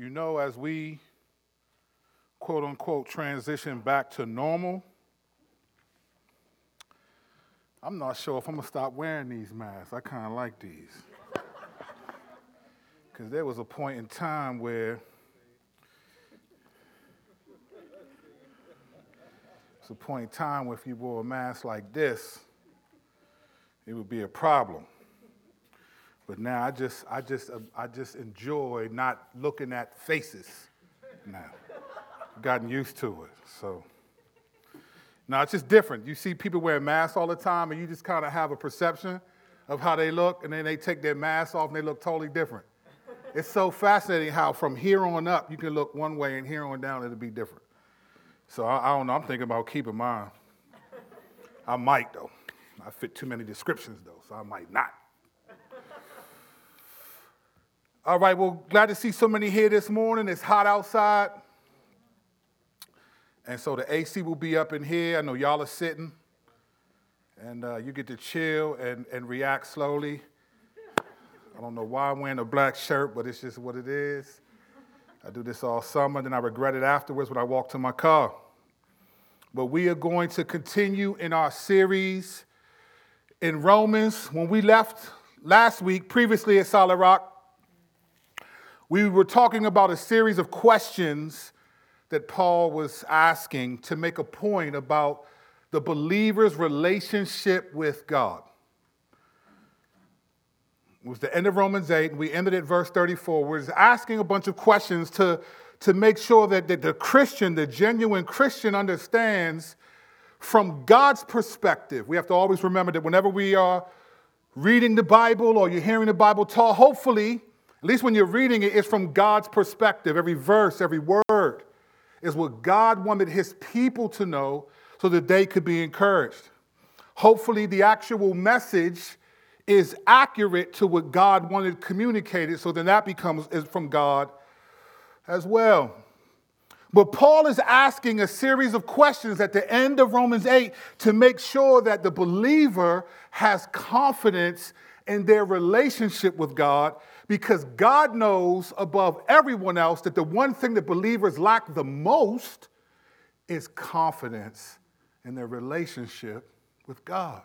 You know, as we quote unquote transition back to normal, I'm not sure if I'm gonna stop wearing these masks. I kind of like these. Because there was a point in time where it's a point in time where if you wore a mask like this, it would be a problem. But now I just, I just, I just enjoy not looking at faces now. I've gotten used to it. So now it's just different. You see people wearing masks all the time, and you just kind of have a perception of how they look, and then they take their masks off and they look totally different. It's so fascinating how from here on up you can look one way, and here on down it'll be different. So I, I don't know. I'm thinking about keeping mine. I might though. I fit too many descriptions though, so I might not. All right, well, glad to see so many here this morning. It's hot outside. And so the AC will be up in here. I know y'all are sitting. And uh, you get to chill and, and react slowly. I don't know why I'm wearing a black shirt, but it's just what it is. I do this all summer, then I regret it afterwards when I walk to my car. But we are going to continue in our series in Romans. When we left last week, previously at Solid Rock, we were talking about a series of questions that Paul was asking to make a point about the believer's relationship with God. It was the end of Romans 8, and we ended at verse 34. We're asking a bunch of questions to, to make sure that, that the Christian, the genuine Christian, understands from God's perspective. We have to always remember that whenever we are reading the Bible or you're hearing the Bible taught, hopefully at least when you're reading it, it's from God's perspective. Every verse, every word is what God wanted his people to know so that they could be encouraged. Hopefully, the actual message is accurate to what God wanted communicated, so then that becomes is from God as well. But Paul is asking a series of questions at the end of Romans 8 to make sure that the believer has confidence in their relationship with God because God knows above everyone else that the one thing that believers lack the most is confidence in their relationship with God.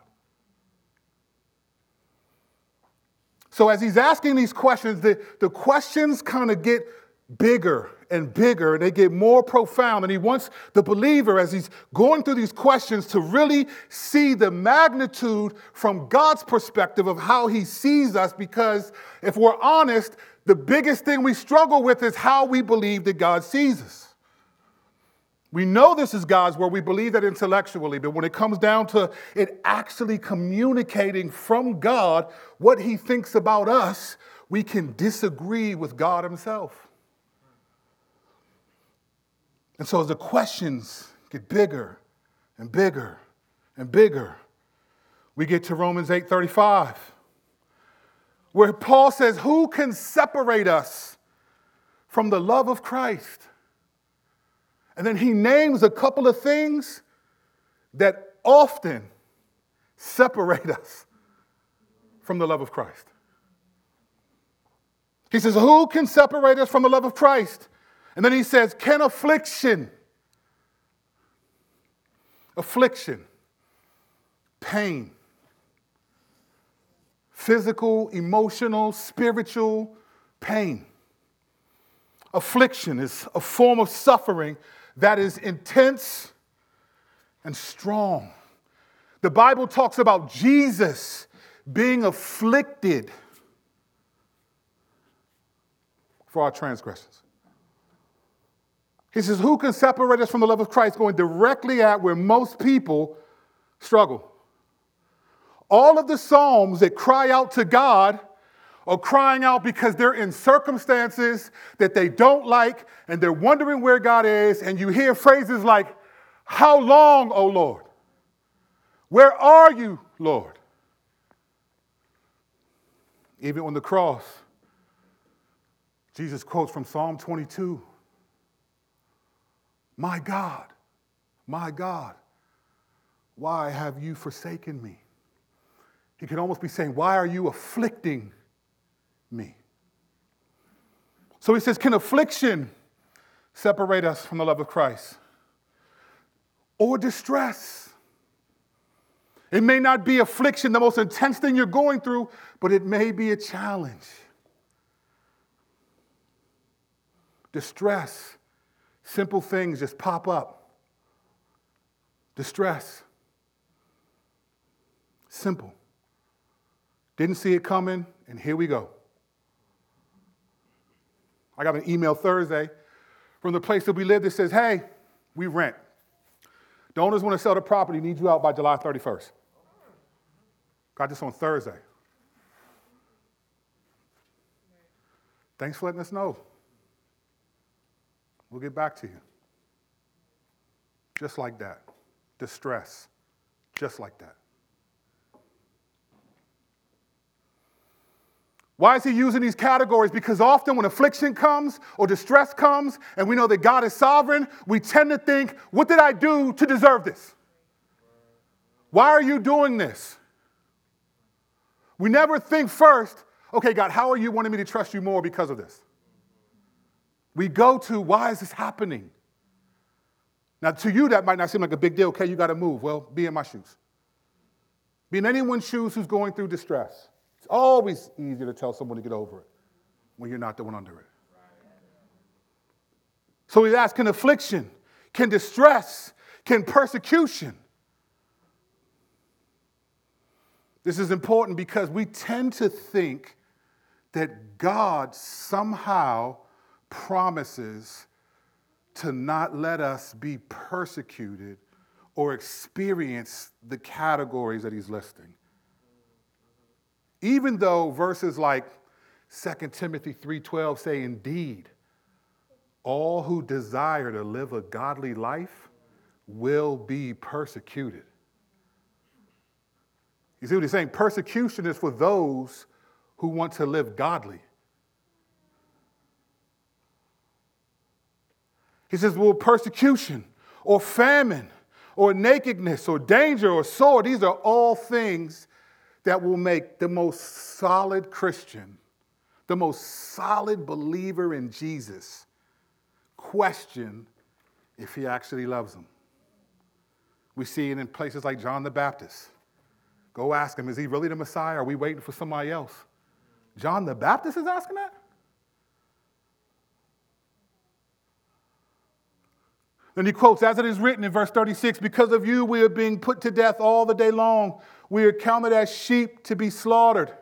So, as he's asking these questions, the, the questions kind of get bigger and bigger and they get more profound. And he wants the believer, as he's going through these questions, to really see the magnitude from God's perspective of how he sees us. Because if we're honest, the biggest thing we struggle with is how we believe that God sees us. We know this is God's word, we believe that intellectually, but when it comes down to it actually communicating from God what he thinks about us, we can disagree with God himself. And so as the questions get bigger and bigger and bigger, we get to Romans 8:35, where Paul says, Who can separate us from the love of Christ? And then he names a couple of things that often separate us from the love of Christ. He says, Who can separate us from the love of Christ? And then he says, Can affliction, affliction, pain, physical, emotional, spiritual pain, affliction is a form of suffering that is intense and strong. The Bible talks about Jesus being afflicted for our transgressions. He says, Who can separate us from the love of Christ? Going directly at where most people struggle. All of the Psalms that cry out to God are crying out because they're in circumstances that they don't like and they're wondering where God is. And you hear phrases like, How long, O Lord? Where are you, Lord? Even on the cross, Jesus quotes from Psalm 22 my God, my God, why have you forsaken me? He could almost be saying, Why are you afflicting me? So he says, Can affliction separate us from the love of Christ? Or distress? It may not be affliction, the most intense thing you're going through, but it may be a challenge. Distress. Simple things just pop up. Distress. Simple. Didn't see it coming, and here we go. I got an email Thursday from the place that we live that says, hey, we rent. The owners want to sell the property, need you out by July 31st. Got this on Thursday. Thanks for letting us know. We'll get back to you. Just like that. Distress. Just like that. Why is he using these categories? Because often when affliction comes or distress comes and we know that God is sovereign, we tend to think, what did I do to deserve this? Why are you doing this? We never think first, okay, God, how are you wanting me to trust you more because of this? We go to, why is this happening? Now, to you, that might not seem like a big deal. Okay, you got to move. Well, be in my shoes. Be in anyone's shoes who's going through distress. It's always easier to tell someone to get over it when you're not the one under it. So he's asking affliction, can distress, can persecution. This is important because we tend to think that God somehow promises to not let us be persecuted or experience the categories that he's listing. Even though verses like 2 Timothy 3:12 say indeed all who desire to live a godly life will be persecuted. You see what he's saying? Persecution is for those who want to live godly. He says, well, persecution or famine or nakedness or danger or sword, these are all things that will make the most solid Christian, the most solid believer in Jesus, question if he actually loves them. We see it in places like John the Baptist. Go ask him, is he really the Messiah? Are we waiting for somebody else? John the Baptist is asking that? Then he quotes, as it is written in verse 36, because of you we are being put to death all the day long. We are counted as sheep to be slaughtered.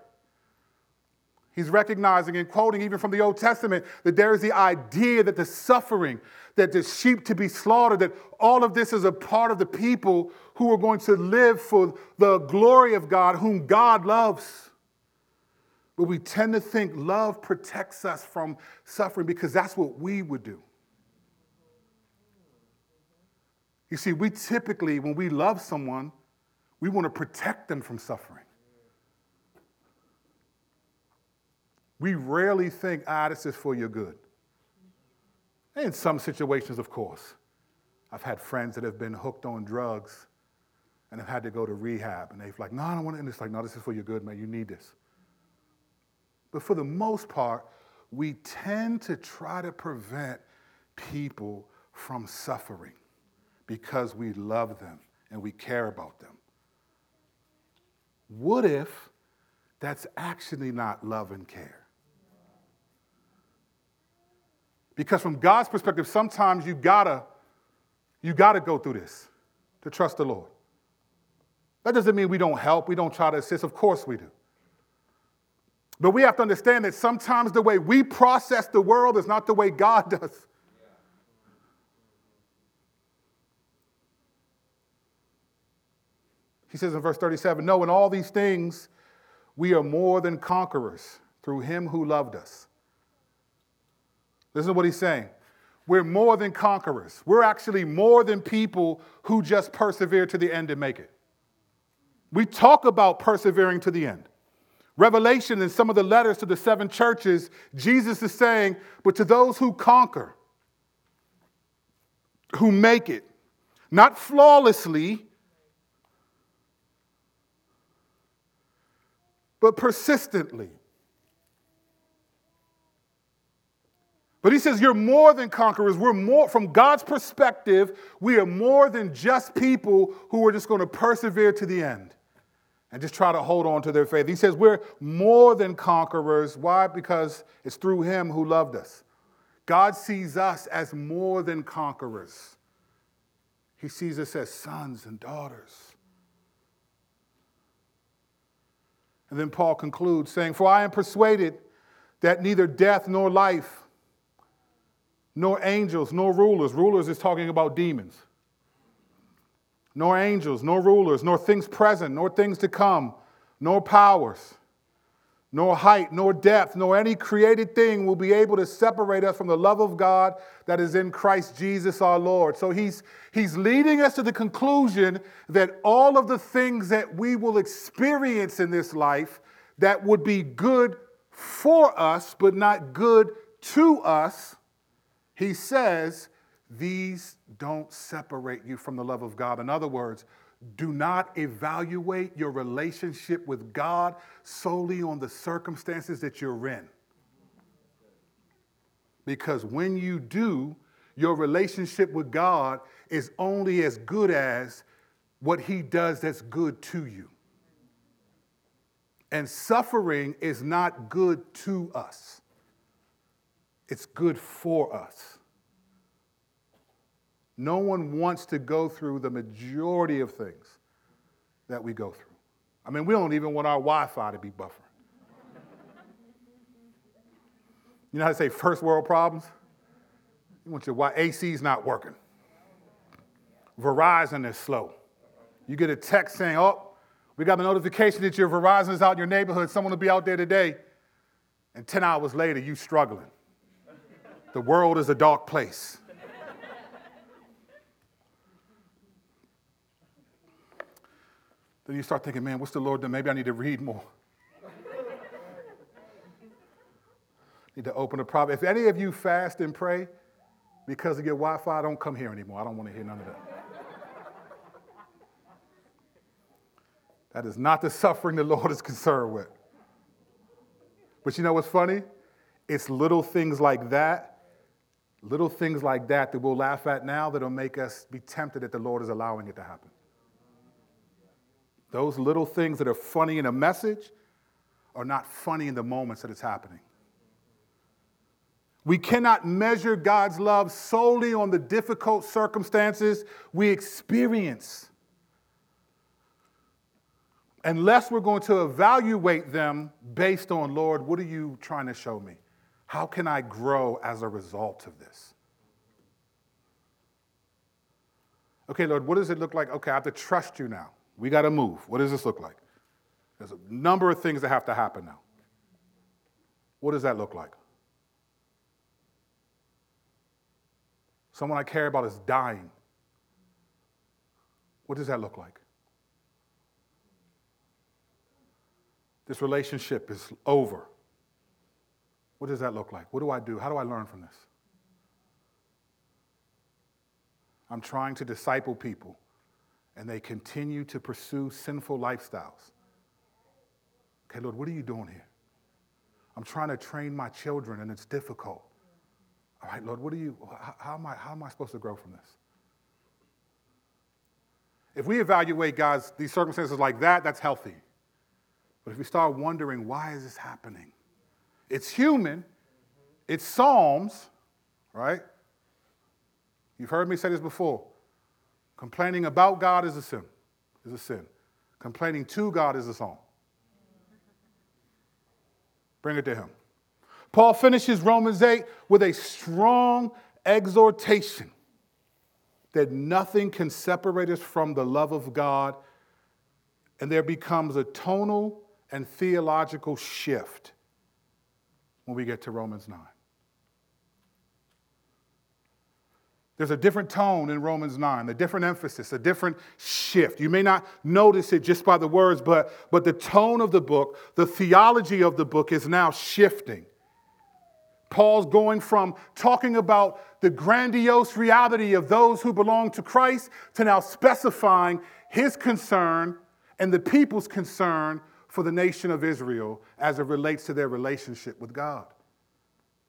He's recognizing and quoting even from the Old Testament that there is the idea that the suffering, that the sheep to be slaughtered, that all of this is a part of the people who are going to live for the glory of God, whom God loves. But we tend to think love protects us from suffering because that's what we would do. You see, we typically, when we love someone, we want to protect them from suffering. We rarely think, ah, this is for your good. In some situations, of course. I've had friends that have been hooked on drugs and have had to go to rehab, and they've like, no, I don't want to. And it's like, no, this is for your good, man. You need this. But for the most part, we tend to try to prevent people from suffering because we love them and we care about them. What if that's actually not love and care? Because from God's perspective, sometimes you gotta, you gotta go through this to trust the Lord. That doesn't mean we don't help, we don't try to assist. Of course we do. But we have to understand that sometimes the way we process the world is not the way God does. He says in verse 37 No, in all these things we are more than conquerors through him who loved us. Listen to what he's saying. We're more than conquerors. We're actually more than people who just persevere to the end and make it. We talk about persevering to the end. Revelation in some of the letters to the seven churches, Jesus is saying, but to those who conquer, who make it, not flawlessly, but persistently. But he says, You're more than conquerors. We're more, from God's perspective, we are more than just people who are just going to persevere to the end and just try to hold on to their faith. He says, We're more than conquerors. Why? Because it's through him who loved us. God sees us as more than conquerors, He sees us as sons and daughters. And then Paul concludes saying, For I am persuaded that neither death nor life, nor angels, nor rulers. Rulers is talking about demons. Nor angels, nor rulers, nor things present, nor things to come, nor powers, nor height, nor depth, nor any created thing will be able to separate us from the love of God that is in Christ Jesus our Lord. So he's, he's leading us to the conclusion that all of the things that we will experience in this life that would be good for us, but not good to us, he says, these don't separate you from the love of God. In other words, do not evaluate your relationship with God solely on the circumstances that you're in. Because when you do, your relationship with God is only as good as what He does that's good to you. And suffering is not good to us it's good for us. No one wants to go through the majority of things that we go through. I mean, we don't even want our Wi Fi to be buffering. You know how to say first world problems? You want your AC's not working. Verizon is slow. You get a text saying, oh, we got a notification that your Verizon is out in your neighborhood. Someone will be out there today. And 10 hours later, you struggling. The world is a dark place. Then you start thinking, man, what's the Lord doing? Maybe I need to read more. need to open a problem. If any of you fast and pray because of your Wi Fi, don't come here anymore. I don't want to hear none of that. that is not the suffering the Lord is concerned with. But you know what's funny? It's little things like that Little things like that that we'll laugh at now that'll make us be tempted that the Lord is allowing it to happen. Those little things that are funny in a message are not funny in the moments that it's happening. We cannot measure God's love solely on the difficult circumstances we experience unless we're going to evaluate them based on, Lord, what are you trying to show me? How can I grow as a result of this? Okay, Lord, what does it look like? Okay, I have to trust you now. We got to move. What does this look like? There's a number of things that have to happen now. What does that look like? Someone I care about is dying. What does that look like? This relationship is over. What does that look like? What do I do? How do I learn from this? I'm trying to disciple people, and they continue to pursue sinful lifestyles. Okay, Lord, what are you doing here? I'm trying to train my children, and it's difficult. All right, Lord, what are you, how, am, I, how am I supposed to grow from this? If we evaluate God's, these circumstances like that, that's healthy. But if we start wondering, why is this happening? It's human, it's Psalms, right? You've heard me say this before. Complaining about God is a sin. Is a sin. Complaining to God is a song. Bring it to him. Paul finishes Romans 8 with a strong exhortation that nothing can separate us from the love of God, and there becomes a tonal and theological shift when we get to Romans 9. There's a different tone in Romans 9, a different emphasis, a different shift. You may not notice it just by the words, but, but the tone of the book, the theology of the book is now shifting. Paul's going from talking about the grandiose reality of those who belong to Christ to now specifying his concern and the people's concern for the nation of Israel as it relates to their relationship with God.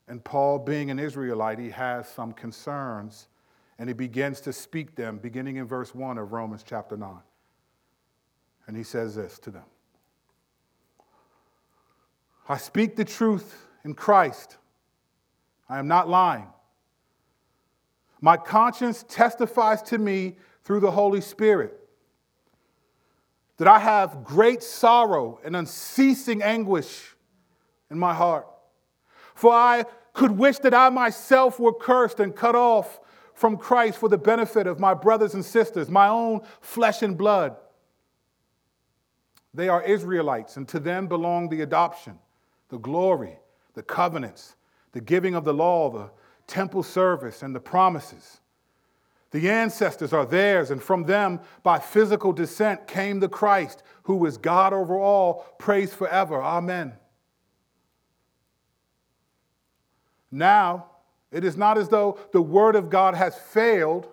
And Paul, being an Israelite, he has some concerns and he begins to speak them beginning in verse 1 of Romans chapter 9. And he says this to them I speak the truth in Christ. I am not lying. My conscience testifies to me through the Holy Spirit that I have great sorrow and unceasing anguish in my heart. For I could wish that I myself were cursed and cut off from Christ for the benefit of my brothers and sisters, my own flesh and blood. They are Israelites, and to them belong the adoption, the glory, the covenants, the giving of the law, the temple service, and the promises. The ancestors are theirs, and from them, by physical descent, came the Christ, who is God over all, praised forever. Amen. Now, it is not as though the word of God has failed,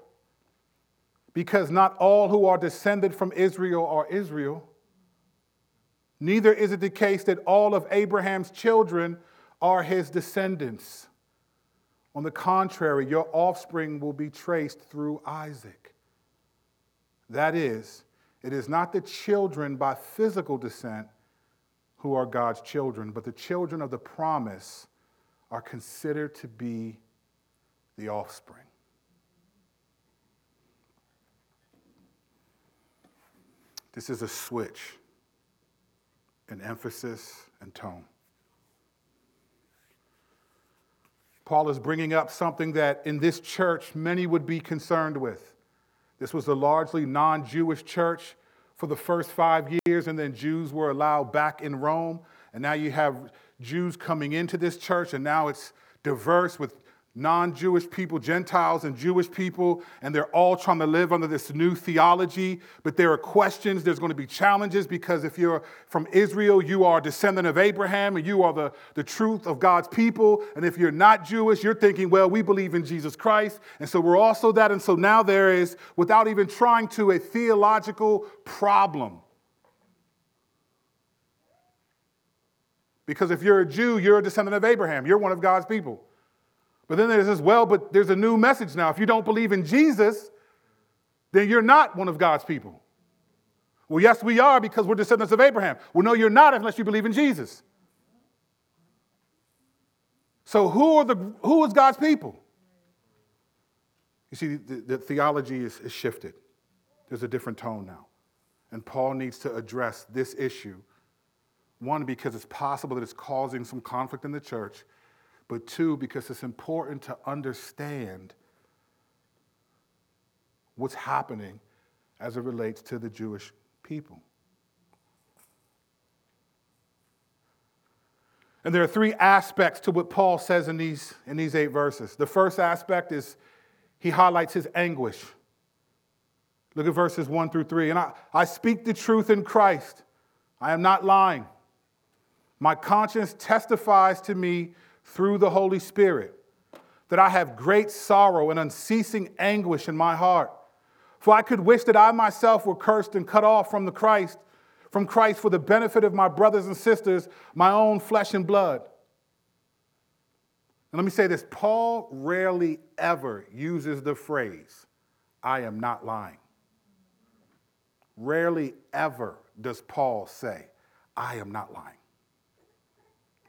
because not all who are descended from Israel are Israel. Neither is it the case that all of Abraham's children are his descendants. On the contrary, your offspring will be traced through Isaac. That is, it is not the children by physical descent who are God's children, but the children of the promise are considered to be the offspring. This is a switch in emphasis and tone. Paul is bringing up something that in this church many would be concerned with. This was a largely non Jewish church for the first five years, and then Jews were allowed back in Rome. And now you have Jews coming into this church, and now it's diverse with non Jewish people, Gentiles, and Jewish people, and they're all trying to live under this new theology. But there are questions, there's going to be challenges because if you're from Israel, you are a descendant of Abraham and you are the, the truth of God's people. And if you're not Jewish, you're thinking, well, we believe in Jesus Christ. And so we're also that. And so now there is, without even trying to, a theological problem. Because if you're a Jew, you're a descendant of Abraham, you're one of God's people. But then there's this, well, but there's a new message now. If you don't believe in Jesus, then you're not one of God's people. Well, yes, we are because we're descendants of Abraham. Well, no, you're not unless you believe in Jesus. So who are the who is God's people? You see, the, the theology is, is shifted. There's a different tone now. And Paul needs to address this issue. One, because it's possible that it's causing some conflict in the church but two, because it's important to understand what's happening as it relates to the Jewish people. And there are three aspects to what Paul says in these, in these eight verses. The first aspect is he highlights his anguish. Look at verses one through three. And I, I speak the truth in Christ. I am not lying. My conscience testifies to me through the Holy Spirit that I have great sorrow and unceasing anguish in my heart. For I could wish that I myself were cursed and cut off from the Christ, from Christ for the benefit of my brothers and sisters, my own flesh and blood. And let me say this Paul rarely ever uses the phrase, I am not lying. Rarely ever does Paul say, I am not lying.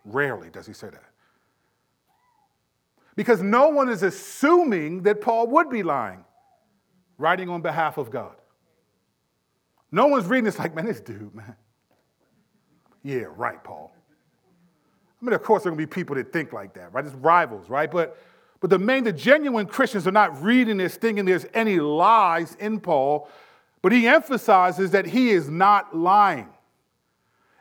Rarely does he say that because no one is assuming that Paul would be lying, writing on behalf of God. No one's reading this like, man, this dude, man. Yeah, right, Paul. I mean, of course, there are going to be people that think like that, right? It's rivals, right? But, but the main, the genuine Christians are not reading this thinking there's any lies in Paul, but he emphasizes that he is not lying.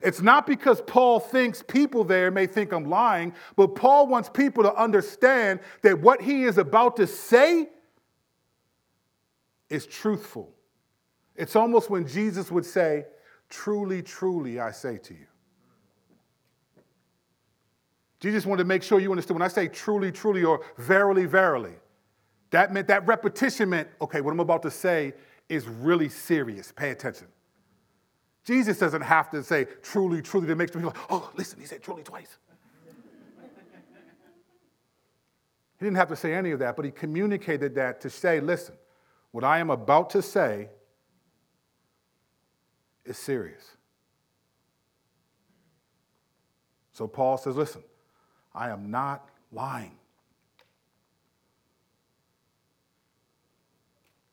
It's not because Paul thinks people there may think I'm lying, but Paul wants people to understand that what he is about to say is truthful. It's almost when Jesus would say, Truly, truly, I say to you. Jesus wanted to make sure you understood when I say truly, truly, or verily, verily, that meant that repetition meant, okay, what I'm about to say is really serious. Pay attention. Jesus doesn't have to say truly, truly to make people like, oh, listen, he said truly twice. He didn't have to say any of that, but he communicated that to say, listen, what I am about to say is serious. So Paul says, listen, I am not lying.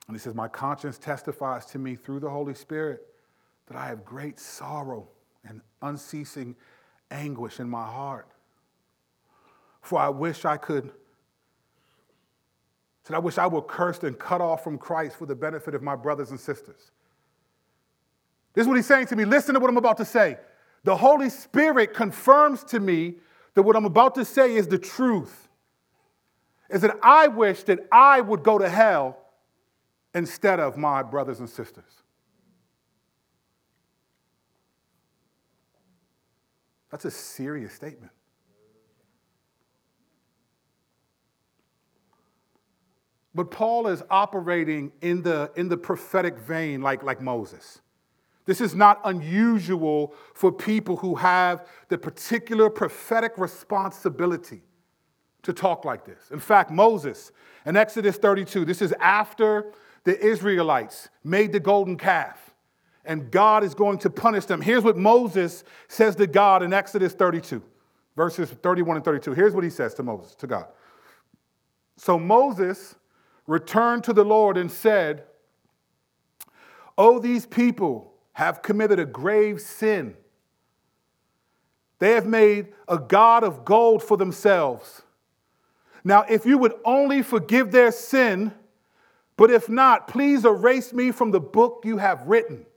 And he says, My conscience testifies to me through the Holy Spirit that I have great sorrow and unceasing anguish in my heart. For I wish I could said, I wish I were cursed and cut off from Christ for the benefit of my brothers and sisters. This is what he's saying to me. Listen to what I'm about to say. The Holy Spirit confirms to me that what I'm about to say is the truth. Is that I wish that I would go to hell instead of my brothers and sisters. That's a serious statement. But Paul is operating in the, in the prophetic vein like, like Moses. This is not unusual for people who have the particular prophetic responsibility to talk like this. In fact, Moses in Exodus 32, this is after the Israelites made the golden calf and God is going to punish them. Here's what Moses says to God in Exodus 32, verses 31 and 32. Here's what he says to Moses, to God. So Moses returned to the Lord and said, Oh, these people have committed a grave sin. They have made a God of gold for themselves. Now, if you would only forgive their sin, but if not, please erase me from the book you have written.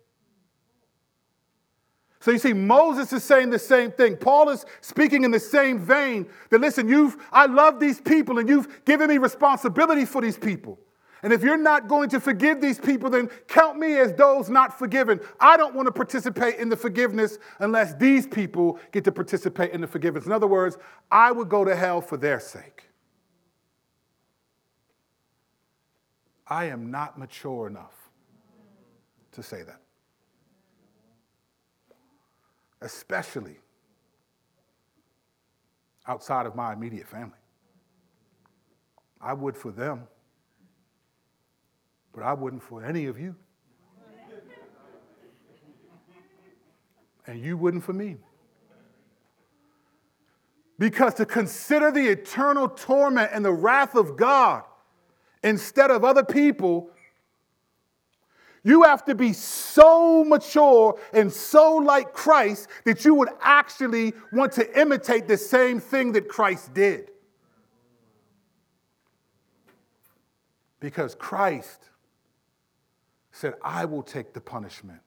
So you see, Moses is saying the same thing. Paul is speaking in the same vein that listen, you've I love these people and you've given me responsibility for these people. And if you're not going to forgive these people, then count me as those not forgiven. I don't want to participate in the forgiveness unless these people get to participate in the forgiveness. In other words, I would go to hell for their sake. I am not mature enough to say that. Especially outside of my immediate family. I would for them, but I wouldn't for any of you. And you wouldn't for me. Because to consider the eternal torment and the wrath of God instead of other people you have to be so mature and so like Christ that you would actually want to imitate the same thing that Christ did. Because Christ said, I will take the punishment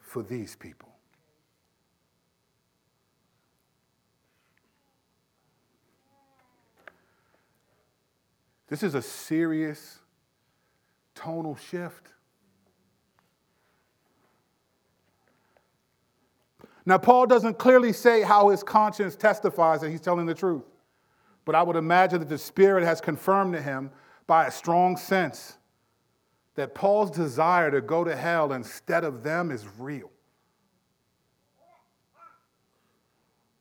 for these people. This is a serious tonal shift. Now, Paul doesn't clearly say how his conscience testifies that he's telling the truth, but I would imagine that the Spirit has confirmed to him by a strong sense that Paul's desire to go to hell instead of them is real.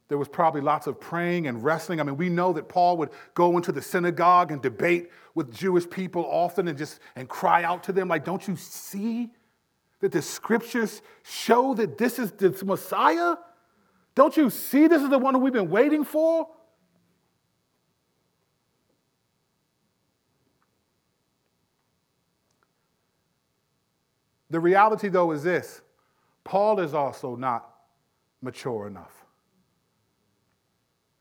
There was probably lots of praying and wrestling. I mean, we know that Paul would go into the synagogue and debate with Jewish people often and just and cry out to them like, "Don't you see that the scriptures show that this is the Messiah? Don't you see this is the one who we've been waiting for? The reality, though, is this Paul is also not mature enough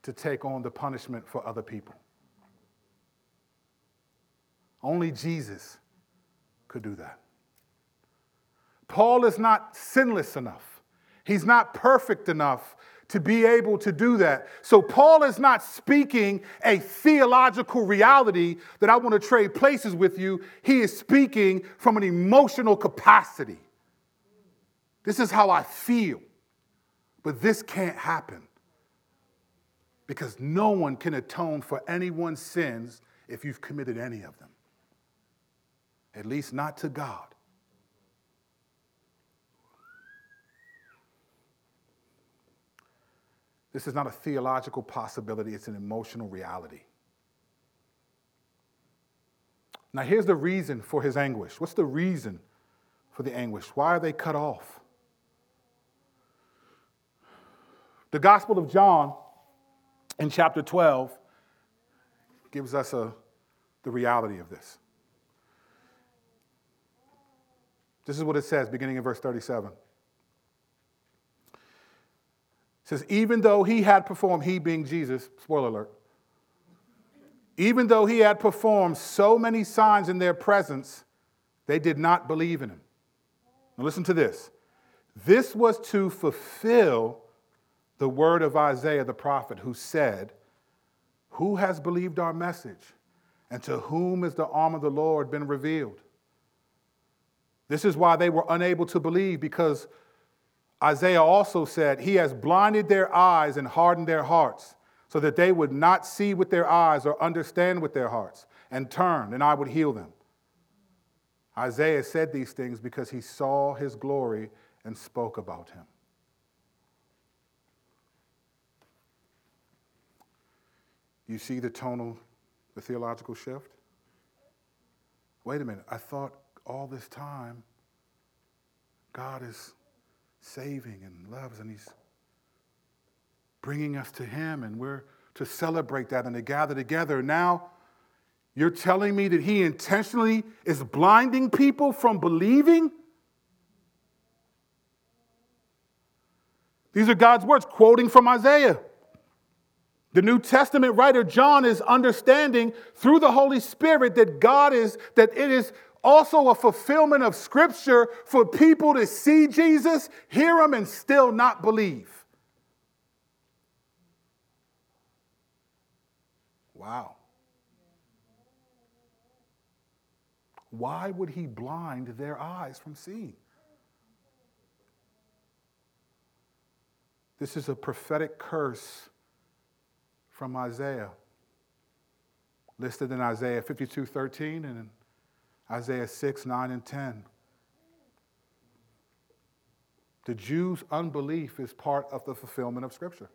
to take on the punishment for other people. Only Jesus could do that. Paul is not sinless enough. He's not perfect enough to be able to do that. So, Paul is not speaking a theological reality that I want to trade places with you. He is speaking from an emotional capacity. This is how I feel. But this can't happen because no one can atone for anyone's sins if you've committed any of them, at least not to God. This is not a theological possibility, it's an emotional reality. Now, here's the reason for his anguish. What's the reason for the anguish? Why are they cut off? The Gospel of John in chapter 12 gives us a, the reality of this. This is what it says, beginning in verse 37. It says, Even though he had performed, he being Jesus, spoiler alert, even though he had performed so many signs in their presence, they did not believe in him. Now, listen to this. This was to fulfill the word of Isaiah the prophet, who said, Who has believed our message? And to whom has the arm of the Lord been revealed? This is why they were unable to believe, because Isaiah also said, He has blinded their eyes and hardened their hearts, so that they would not see with their eyes or understand with their hearts, and turn, and I would heal them. Isaiah said these things because he saw his glory and spoke about him. You see the tonal, the theological shift? Wait a minute, I thought all this time, God is saving and loves, and He's bringing us to Him, and we're to celebrate that and to gather together. Now, you're telling me that He intentionally is blinding people from believing? These are God's words, quoting from Isaiah. The New Testament writer John is understanding through the Holy Spirit that God is, that it is also a fulfillment of Scripture for people to see Jesus, hear Him, and still not believe. Wow. Why would He blind their eyes from seeing? This is a prophetic curse from Isaiah, listed in Isaiah 52 13 and Isaiah 6, 9, and 10. The Jews' unbelief is part of the fulfillment of Scripture.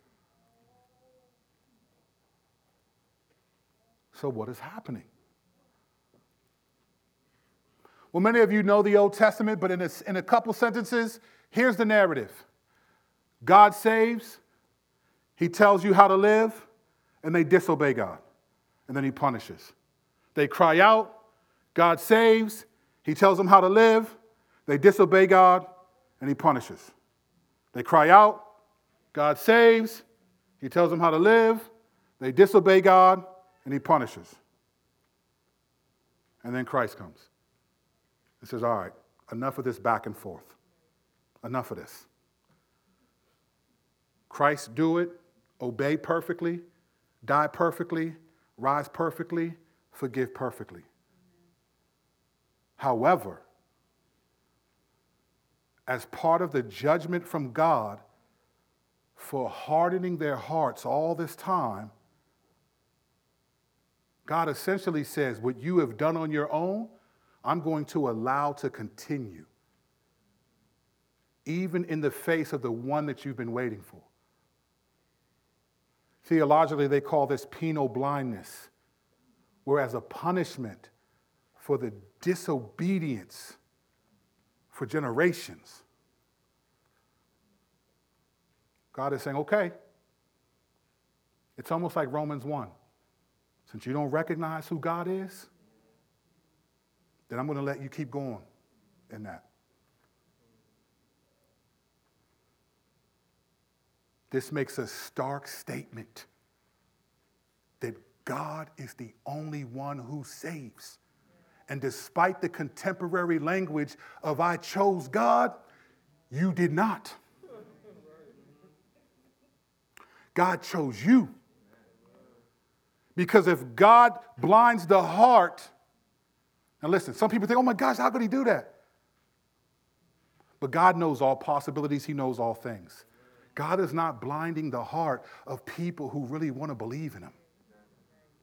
So, what is happening? Well, many of you know the Old Testament, but in a, in a couple sentences, here's the narrative God saves, He tells you how to live, and they disobey God, and then He punishes. They cry out, God saves, He tells them how to live, they disobey God, and He punishes. They cry out, God saves, He tells them how to live, they disobey God, and He punishes. And then Christ comes and says, All right, enough of this back and forth. Enough of this. Christ do it, obey perfectly, die perfectly, rise perfectly, forgive perfectly. However, as part of the judgment from God for hardening their hearts all this time, God essentially says, What you have done on your own, I'm going to allow to continue, even in the face of the one that you've been waiting for. Theologically, they call this penal blindness, whereas a punishment for the disobedience for generations. God is saying, okay, it's almost like Romans 1. Since you don't recognize who God is, then I'm going to let you keep going in that. This makes a stark statement that God is the only one who saves. And despite the contemporary language of I chose God, you did not. God chose you. Because if God blinds the heart, now listen, some people think, oh my gosh, how could he do that? But God knows all possibilities, He knows all things. God is not blinding the heart of people who really want to believe in Him.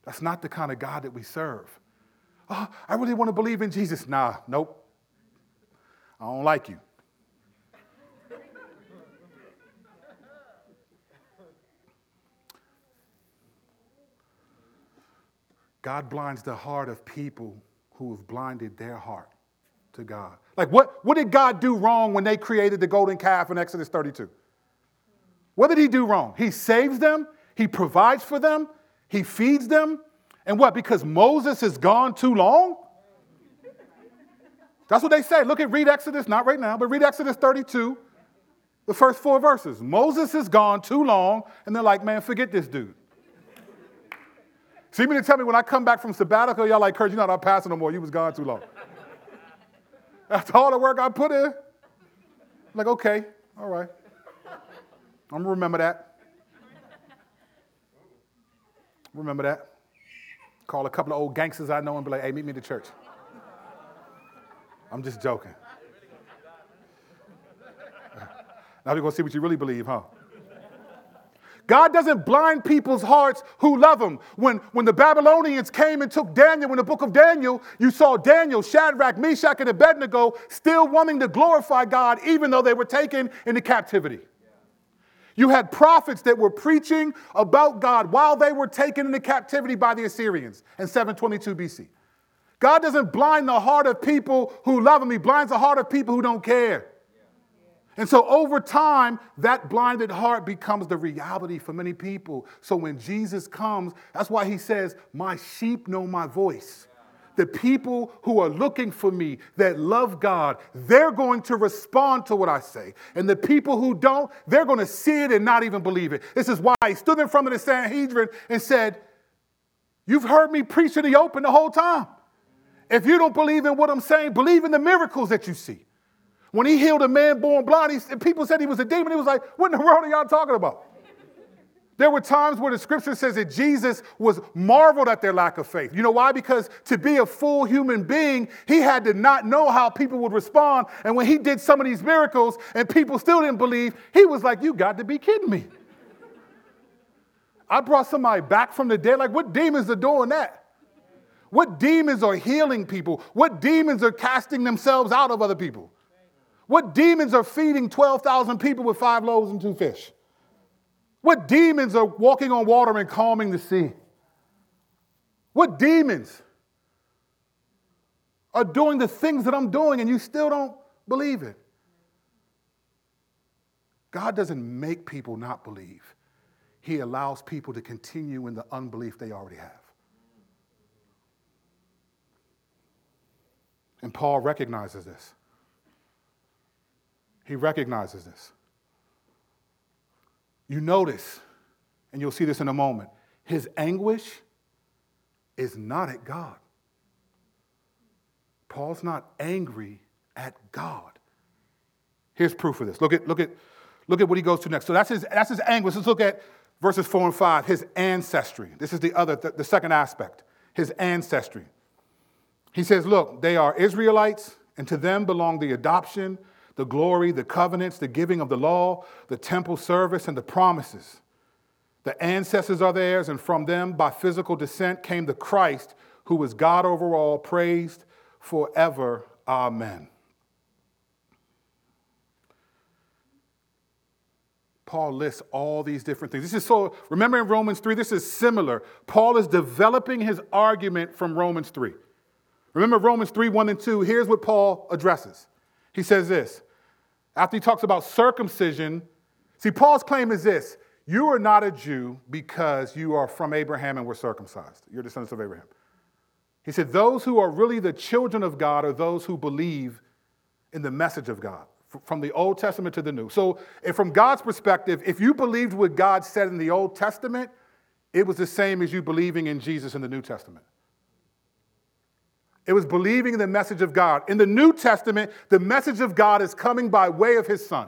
That's not the kind of God that we serve oh, I really want to believe in Jesus. Nah, nope. I don't like you. God blinds the heart of people who have blinded their heart to God. Like, what, what did God do wrong when they created the golden calf in Exodus 32? What did He do wrong? He saves them, He provides for them, He feeds them. And what? Because Moses has gone too long? That's what they say. Look at, read Exodus, not right now, but read Exodus 32, the first four verses. Moses has gone too long, and they're like, man, forget this dude. You mean to tell me when I come back from sabbatical, y'all like, Kurt, you're not our pastor no more. You was gone too long. After all the work I put in. I'm like, okay, all right. I'm gonna remember that. Remember that. Call a couple of old gangsters I know and be like, hey, meet me at the church. I'm just joking. Now we're gonna see what you really believe, huh? God doesn't blind people's hearts who love him. When, when the Babylonians came and took Daniel in the book of Daniel, you saw Daniel, Shadrach, Meshach, and Abednego still wanting to glorify God even though they were taken into captivity. You had prophets that were preaching about God while they were taken into captivity by the Assyrians in 722 BC. God doesn't blind the heart of people who love him, he blinds the heart of people who don't care. And so over time, that blinded heart becomes the reality for many people. So when Jesus comes, that's why he says, My sheep know my voice. The people who are looking for me, that love God, they're going to respond to what I say. And the people who don't, they're going to see it and not even believe it. This is why he stood in front of the Sanhedrin and said, You've heard me preach in the open the whole time. If you don't believe in what I'm saying, believe in the miracles that you see. When he healed a man born blind, he, people said he was a demon. He was like, What in the world are y'all talking about? There were times where the scripture says that Jesus was marveled at their lack of faith. You know why? Because to be a full human being, he had to not know how people would respond. And when he did some of these miracles and people still didn't believe, he was like, You got to be kidding me. I brought somebody back from the dead. Like, what demons are doing that? What demons are healing people? What demons are casting themselves out of other people? What demons are feeding 12,000 people with five loaves and two fish? What demons are walking on water and calming the sea? What demons are doing the things that I'm doing and you still don't believe it? God doesn't make people not believe, He allows people to continue in the unbelief they already have. And Paul recognizes this. He recognizes this. You notice, and you'll see this in a moment, his anguish is not at God. Paul's not angry at God. Here's proof of this. Look at, look at, look at what he goes to next. So that's his, that's his anguish. Let's look at verses four and five, his ancestry. This is the other, the, the second aspect, his ancestry. He says, Look, they are Israelites, and to them belong the adoption the glory, the covenants, the giving of the law, the temple service, and the promises. The ancestors are theirs, and from them, by physical descent, came the Christ, who was God over all, praised forever. Amen. Paul lists all these different things. This is so, remember in Romans 3, this is similar. Paul is developing his argument from Romans 3. Remember Romans 3, 1 and 2, here's what Paul addresses. He says this after he talks about circumcision, see, Paul's claim is this you are not a Jew because you are from Abraham and were circumcised. You're descendants of Abraham. He said, Those who are really the children of God are those who believe in the message of God, from the Old Testament to the New. So, from God's perspective, if you believed what God said in the Old Testament, it was the same as you believing in Jesus in the New Testament. It was believing in the message of God. In the New Testament, the message of God is coming by way of his son.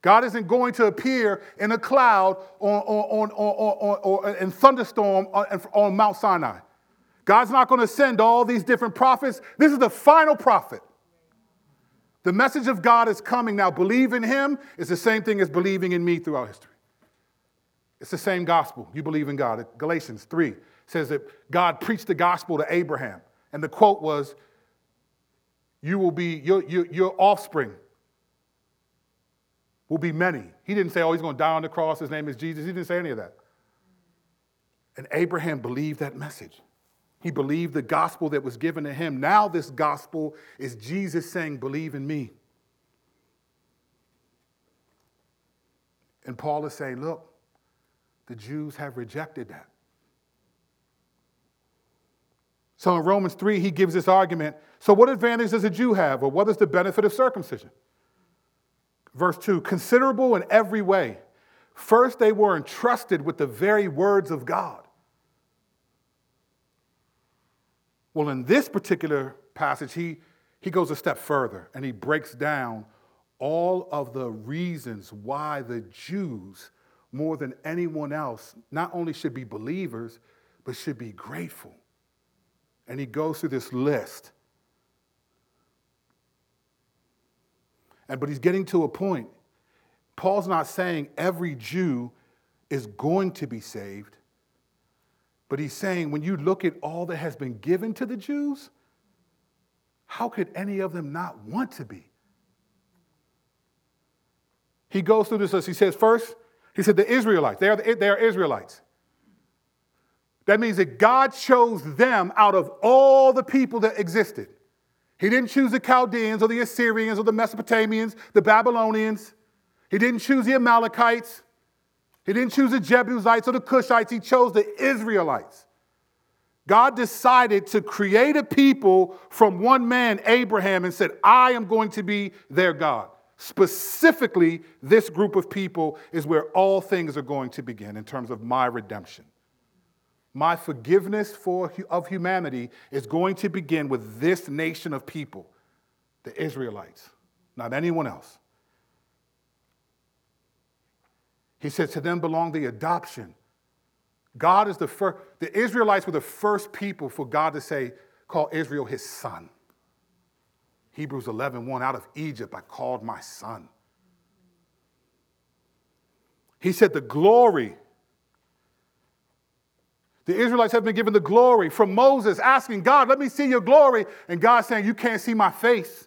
God isn't going to appear in a cloud on, on, on, or in thunderstorm on, on Mount Sinai. God's not going to send all these different prophets. This is the final prophet. The message of God is coming now. Believe in him is the same thing as believing in me throughout history. It's the same gospel. You believe in God. Galatians 3 says that God preached the gospel to Abraham. And the quote was, You will be, your, your, your offspring will be many. He didn't say, Oh, he's going to die on the cross. His name is Jesus. He didn't say any of that. And Abraham believed that message. He believed the gospel that was given to him. Now, this gospel is Jesus saying, Believe in me. And Paul is saying, Look, the Jews have rejected that. So in Romans 3, he gives this argument. So, what advantage does a Jew have, or what is the benefit of circumcision? Verse 2 considerable in every way. First, they were entrusted with the very words of God. Well, in this particular passage, he, he goes a step further and he breaks down all of the reasons why the Jews, more than anyone else, not only should be believers, but should be grateful. And he goes through this list. And, but he's getting to a point. Paul's not saying every Jew is going to be saved, but he's saying when you look at all that has been given to the Jews, how could any of them not want to be? He goes through this list. He says, first, he said, the Israelites, they are, the, they are Israelites. That means that God chose them out of all the people that existed. He didn't choose the Chaldeans or the Assyrians or the Mesopotamians, the Babylonians. He didn't choose the Amalekites. He didn't choose the Jebusites or the Cushites. He chose the Israelites. God decided to create a people from one man, Abraham, and said, I am going to be their God. Specifically, this group of people is where all things are going to begin in terms of my redemption my forgiveness for, of humanity is going to begin with this nation of people, the Israelites, not anyone else. He said, To them belong the adoption. God is the first, the Israelites were the first people for God to say, call Israel his son. Hebrews 11, 1, out of Egypt I called my son. He said, The glory the Israelites have been given the glory from Moses asking, God, let me see your glory. And God saying, You can't see my face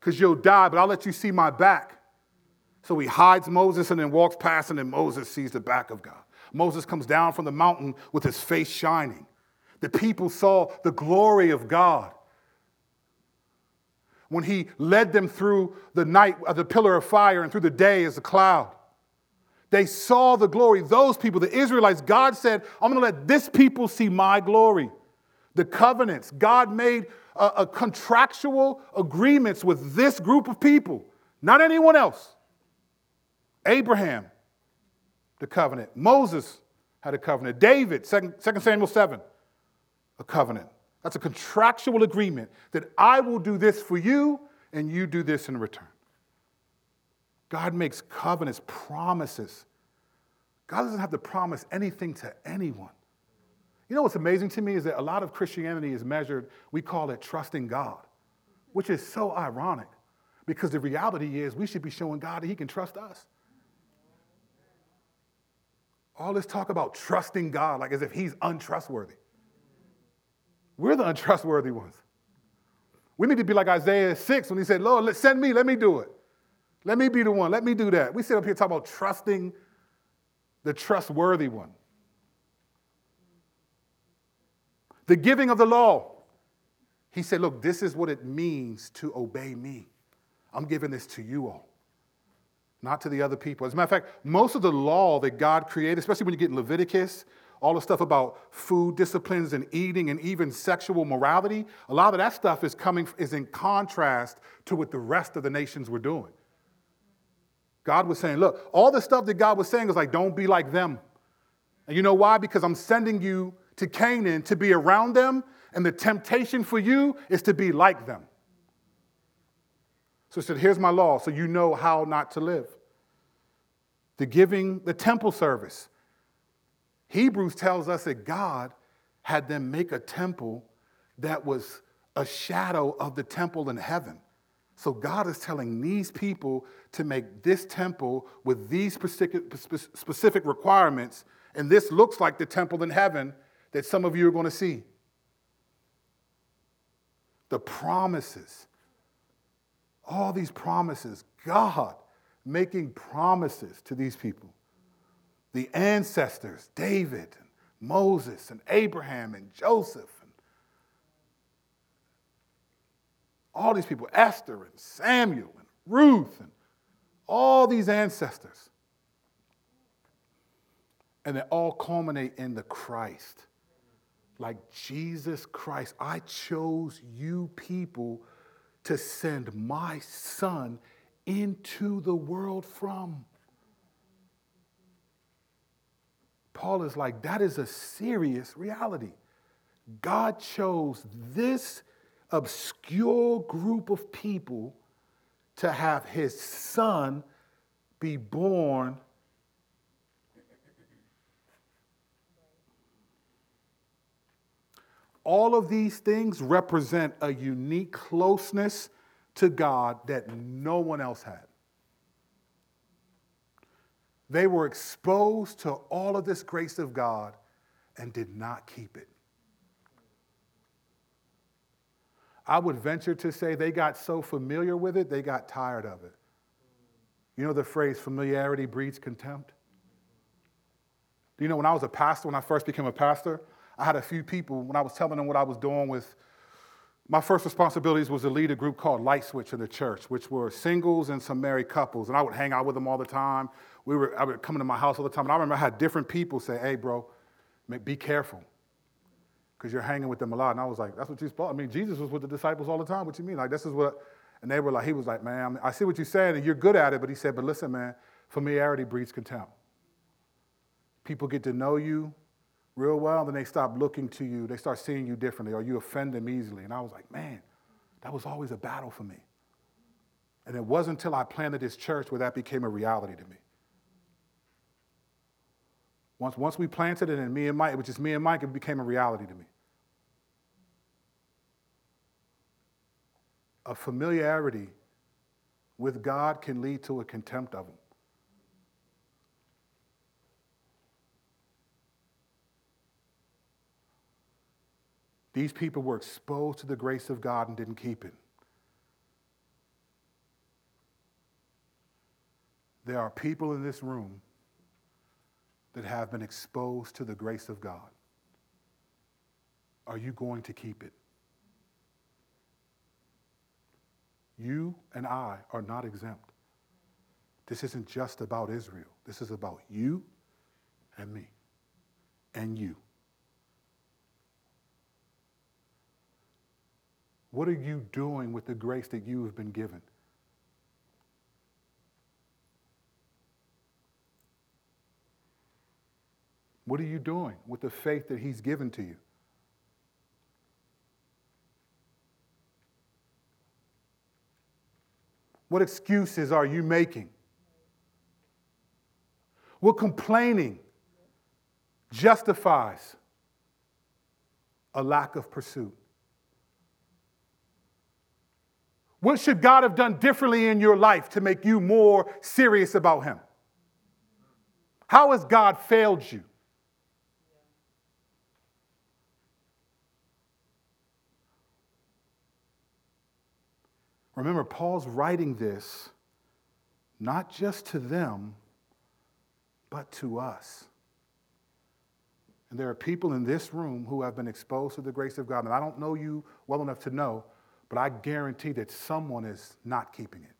because you'll die, but I'll let you see my back. So he hides Moses and then walks past, and then Moses sees the back of God. Moses comes down from the mountain with his face shining. The people saw the glory of God. When he led them through the night of the pillar of fire and through the day as a cloud. They saw the glory. Those people, the Israelites, God said, I'm going to let this people see my glory. The covenants, God made a, a contractual agreements with this group of people, not anyone else. Abraham, the covenant. Moses had a covenant. David, 2 Samuel 7, a covenant. That's a contractual agreement that I will do this for you and you do this in return. God makes covenants, promises. God doesn't have to promise anything to anyone. You know what's amazing to me is that a lot of Christianity is measured, we call it trusting God, which is so ironic because the reality is we should be showing God that He can trust us. All this talk about trusting God like as if He's untrustworthy. We're the untrustworthy ones. We need to be like Isaiah 6 when he said, Lord, send me, let me do it. Let me be the one. Let me do that. We sit up here talking about trusting the trustworthy one. The giving of the law. He said, Look, this is what it means to obey me. I'm giving this to you all, not to the other people. As a matter of fact, most of the law that God created, especially when you get in Leviticus, all the stuff about food disciplines and eating and even sexual morality, a lot of that stuff is coming is in contrast to what the rest of the nations were doing. God was saying, look, all the stuff that God was saying was like, don't be like them. And you know why? Because I'm sending you to Canaan to be around them, and the temptation for you is to be like them. So he said, here's my law, so you know how not to live. The giving, the temple service. Hebrews tells us that God had them make a temple that was a shadow of the temple in heaven. So God is telling these people to make this temple with these specific requirements, and this looks like the temple in heaven that some of you are going to see. The promises, all these promises, God making promises to these people. The ancestors, David, and Moses and Abraham and Joseph and all these people, Esther and Samuel and Ruth and all these ancestors. And they all culminate in the Christ. Like Jesus Christ, I chose you people to send my son into the world from. Paul is like, that is a serious reality. God chose this obscure group of people to have his son be born All of these things represent a unique closeness to God that no one else had. They were exposed to all of this grace of God and did not keep it. I would venture to say they got so familiar with it, they got tired of it. You know the phrase, familiarity breeds contempt? Do you know when I was a pastor, when I first became a pastor, I had a few people, when I was telling them what I was doing with my first responsibilities was to lead a group called Light Switch in the church, which were singles and some married couples. And I would hang out with them all the time. We were, I would come to my house all the time. And I remember I had different people say, hey, bro, be careful because you're hanging with them a lot. And I was like, that's what you supposed I mean, Jesus was with the disciples all the time. What you mean? Like, this is what, and they were like, he was like, man, I see what you're saying and you're good at it. But he said, but listen, man, familiarity breeds contempt. People get to know you real well, then they stop looking to you. They start seeing you differently, or you offend them easily. And I was like, man, that was always a battle for me. And it wasn't until I planted this church where that became a reality to me. Once, once we planted it, and me and Mike, it was just me and Mike, it became a reality to me. A familiarity with God can lead to a contempt of Him. These people were exposed to the grace of God and didn't keep it. There are people in this room that have been exposed to the grace of God. Are you going to keep it? You and I are not exempt. This isn't just about Israel. This is about you and me and you. What are you doing with the grace that you have been given? What are you doing with the faith that He's given to you? What excuses are you making? What complaining justifies a lack of pursuit? What should God have done differently in your life to make you more serious about Him? How has God failed you? Remember, Paul's writing this not just to them, but to us. And there are people in this room who have been exposed to the grace of God. And I don't know you well enough to know but I guarantee that someone is not keeping it.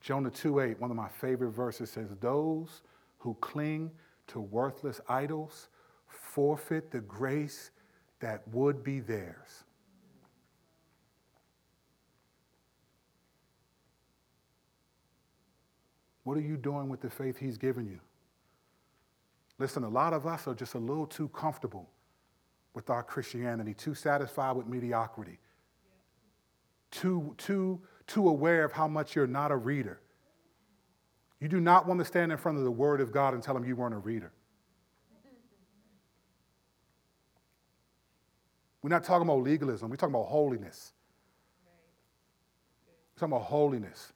Jonah 2:8, one of my favorite verses says, Those who cling to worthless idols forfeit the grace that would be theirs. What are you doing with the faith he's given you? Listen, a lot of us are just a little too comfortable with our Christianity, too satisfied with mediocrity, too, too, too aware of how much you're not a reader. You do not want to stand in front of the Word of God and tell them you weren't a reader. We're not talking about legalism, we're talking about holiness. We're talking about holiness.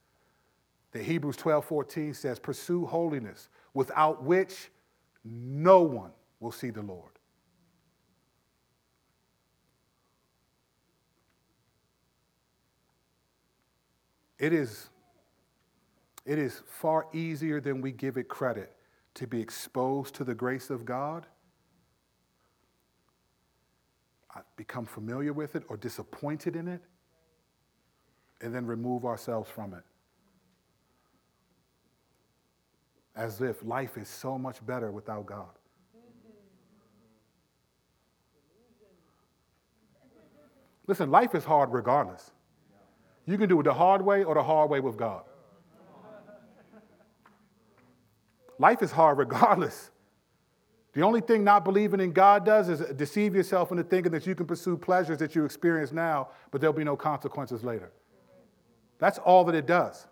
The Hebrews 12 14 says, Pursue holiness, without which no one will see the Lord. It is, It is far easier than we give it credit to be exposed to the grace of God, become familiar with it or disappointed in it, and then remove ourselves from it. As if life is so much better without God. Listen, life is hard regardless. You can do it the hard way or the hard way with God. Life is hard regardless. The only thing not believing in God does is deceive yourself into thinking that you can pursue pleasures that you experience now, but there'll be no consequences later. That's all that it does.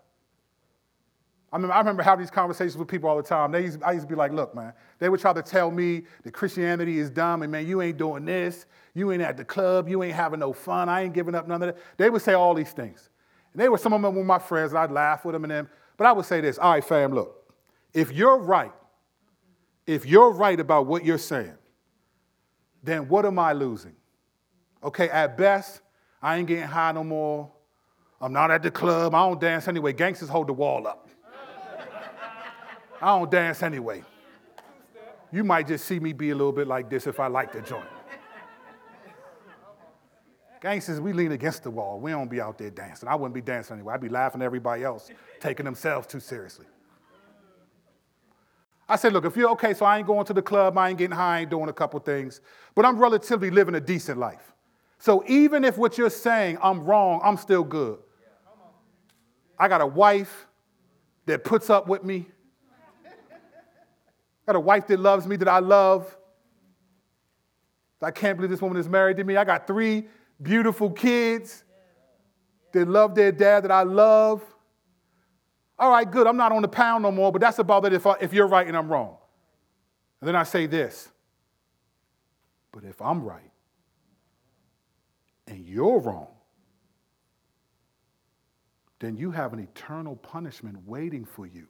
I remember, I remember having these conversations with people all the time. They used, I used to be like, look, man, they would try to tell me that Christianity is dumb and, man, you ain't doing this. You ain't at the club. You ain't having no fun. I ain't giving up none of that. They would say all these things. And they were, some of them were my friends, and I'd laugh with them and them. But I would say this all right, fam, look, if you're right, if you're right about what you're saying, then what am I losing? Okay, at best, I ain't getting high no more. I'm not at the club. I don't dance anyway. Gangsters hold the wall up. I don't dance anyway. You might just see me be a little bit like this if I like the joint. Gangsters, we lean against the wall. We don't be out there dancing. I wouldn't be dancing anyway. I'd be laughing at everybody else, taking themselves too seriously. I said, look, if you're okay, so I ain't going to the club, I ain't getting high, I ain't doing a couple things, but I'm relatively living a decent life. So even if what you're saying I'm wrong, I'm still good. I got a wife that puts up with me. I got a wife that loves me, that I love. I can't believe this woman is married to me. I got three beautiful kids that love their dad that I love. All right, good. I'm not on the pound no more, but that's about it if, I, if you're right and I'm wrong. And then I say this but if I'm right and you're wrong, then you have an eternal punishment waiting for you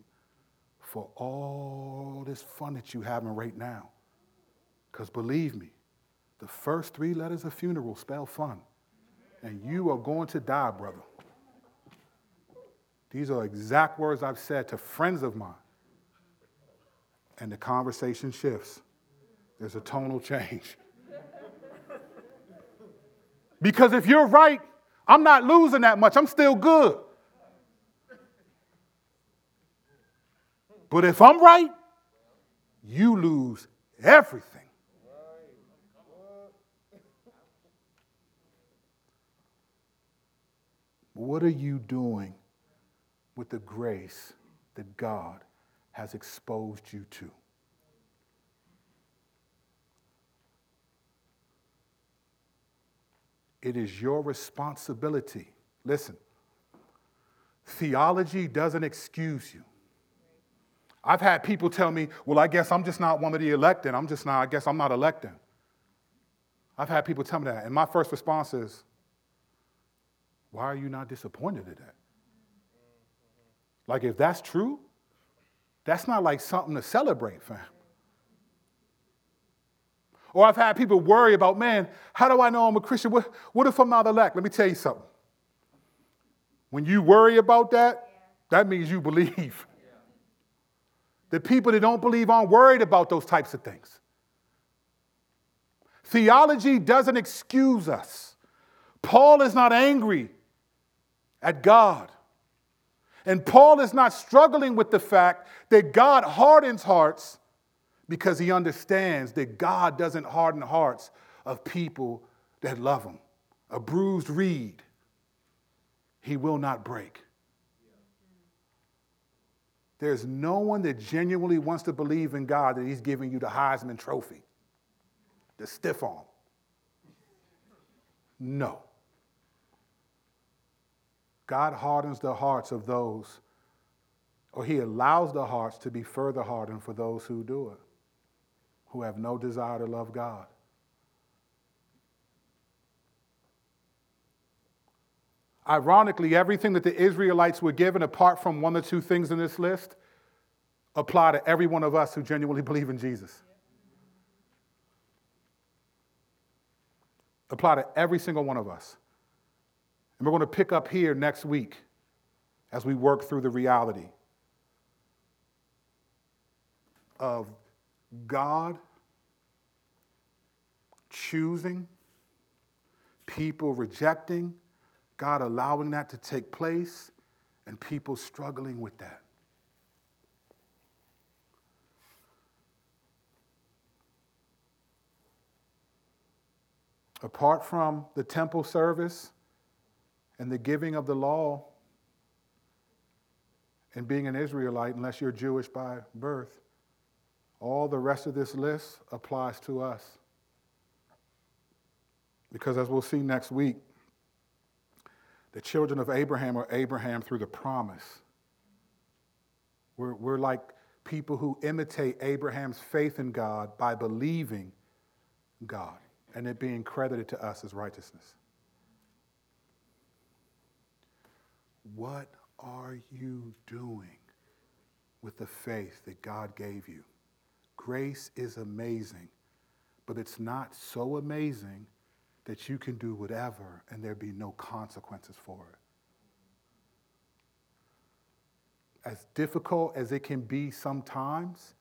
for all this fun that you're having right now. Because believe me, the first three letters of funeral spell fun. And you are going to die, brother. These are exact words I've said to friends of mine. And the conversation shifts. There's a tonal change. because if you're right, I'm not losing that much. I'm still good. But if I'm right, you lose everything. What are you doing with the grace that God has exposed you to? It is your responsibility. Listen, theology doesn't excuse you. I've had people tell me, well, I guess I'm just not one of the elected. I'm just not, I guess I'm not elected. I've had people tell me that. And my first response is, why are you not disappointed at that? Like, if that's true, that's not like something to celebrate, fam. Or I've had people worry about, man, how do I know I'm a Christian? What, what if I'm not elect? Let me tell you something. When you worry about that, that means you believe. The people that don't believe aren't worried about those types of things. Theology doesn't excuse us. Paul is not angry at God. And Paul is not struggling with the fact that God hardens hearts because he understands that God doesn't harden hearts of people that love him. A bruised reed, he will not break. There's no one that genuinely wants to believe in God that he's giving you the Heisman Trophy, the stiff arm. No. God hardens the hearts of those, or He allows the hearts to be further hardened for those who do it, who have no desire to love God. Ironically, everything that the Israelites were given, apart from one or two things in this list, apply to every one of us who genuinely believe in Jesus. Apply to every single one of us. And we're going to pick up here next week as we work through the reality of God choosing, people rejecting, God allowing that to take place, and people struggling with that. Apart from the temple service and the giving of the law and being an Israelite, unless you're Jewish by birth, all the rest of this list applies to us. Because as we'll see next week, the children of Abraham are Abraham through the promise. We're, we're like people who imitate Abraham's faith in God by believing God and it being credited to us as righteousness. What are you doing with the faith that God gave you? Grace is amazing, but it's not so amazing that you can do whatever and there be no consequences for it. As difficult as it can be sometimes,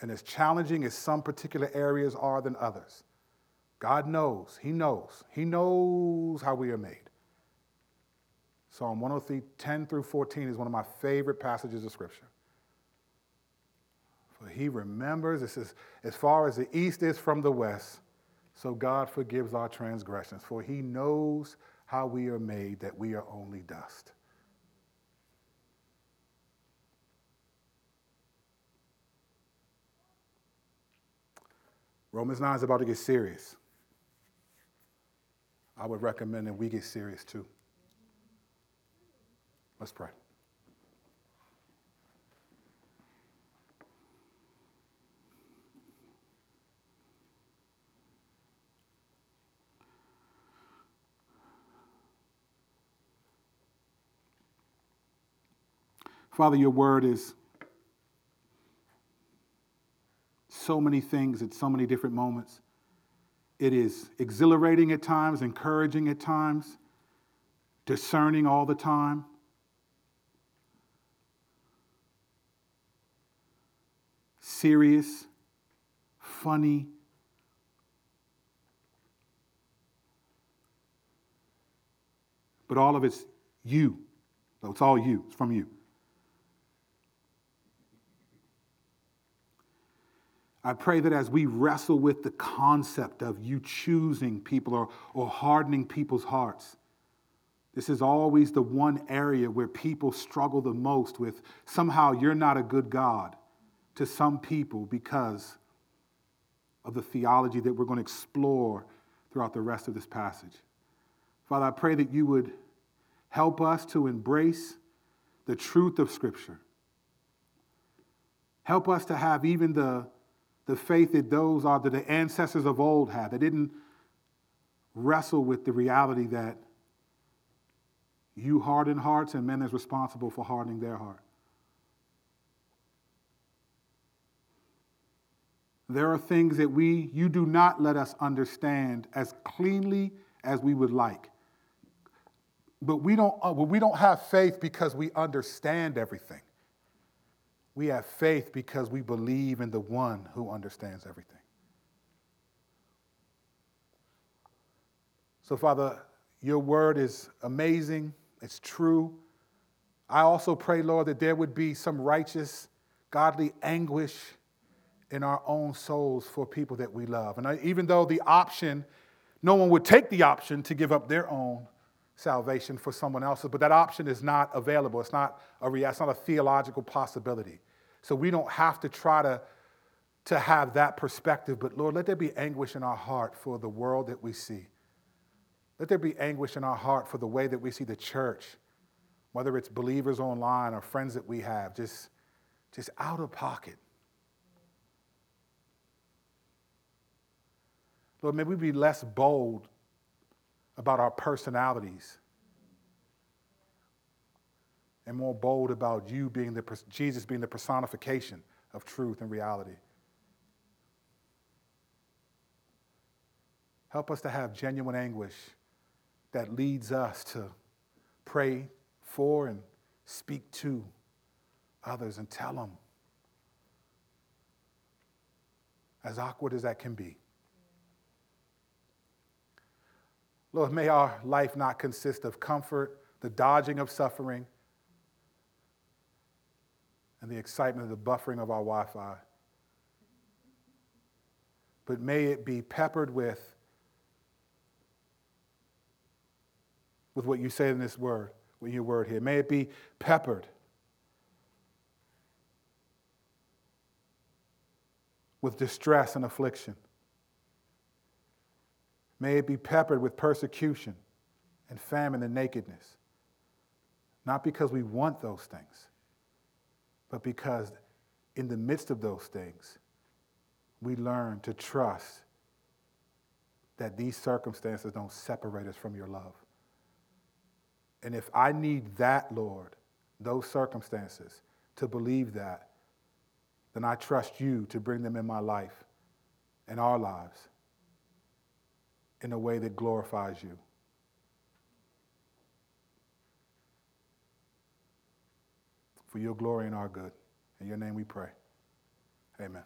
and as challenging as some particular areas are than others, God knows, He knows, He knows how we are made. Psalm 103, 10 through 14 is one of my favorite passages of Scripture. For he remembers, this is as far as the east is from the west, so God forgives our transgressions. For he knows how we are made, that we are only dust. Romans 9 is about to get serious. I would recommend that we get serious too. Let's pray. Father, your word is so many things at so many different moments. It is exhilarating at times, encouraging at times, discerning all the time. Serious, funny, but all of it's you. So it's all you, it's from you. I pray that as we wrestle with the concept of you choosing people or, or hardening people's hearts, this is always the one area where people struggle the most with somehow you're not a good God to some people because of the theology that we're going to explore throughout the rest of this passage. Father, I pray that you would help us to embrace the truth of Scripture. Help us to have even the the faith that those are that the ancestors of old had. They didn't wrestle with the reality that you harden hearts and men is responsible for hardening their heart. There are things that we you do not let us understand as cleanly as we would like. But we don't, uh, well, we don't have faith because we understand everything. We have faith because we believe in the one who understands everything. So, Father, your word is amazing, it's true. I also pray, Lord, that there would be some righteous, godly anguish in our own souls for people that we love. And even though the option, no one would take the option to give up their own salvation for someone else's, but that option is not available. It's not a, it's not a theological possibility. So we don't have to try to, to have that perspective. But Lord, let there be anguish in our heart for the world that we see. Let there be anguish in our heart for the way that we see the church, whether it's believers online or friends that we have, just, just out of pocket. Lord, may we be less bold about our personalities and more bold about you being the Jesus being the personification of truth and reality. Help us to have genuine anguish that leads us to pray for and speak to others and tell them as awkward as that can be. Lord, may our life not consist of comfort, the dodging of suffering, and the excitement of the buffering of our Wi Fi. But may it be peppered with, with what you say in this word, with your word here. May it be peppered with distress and affliction. May it be peppered with persecution and famine and nakedness. Not because we want those things, but because in the midst of those things, we learn to trust that these circumstances don't separate us from your love. And if I need that, Lord, those circumstances, to believe that, then I trust you to bring them in my life, in our lives, in a way that glorifies you. For your glory and our good. In your name we pray. Amen.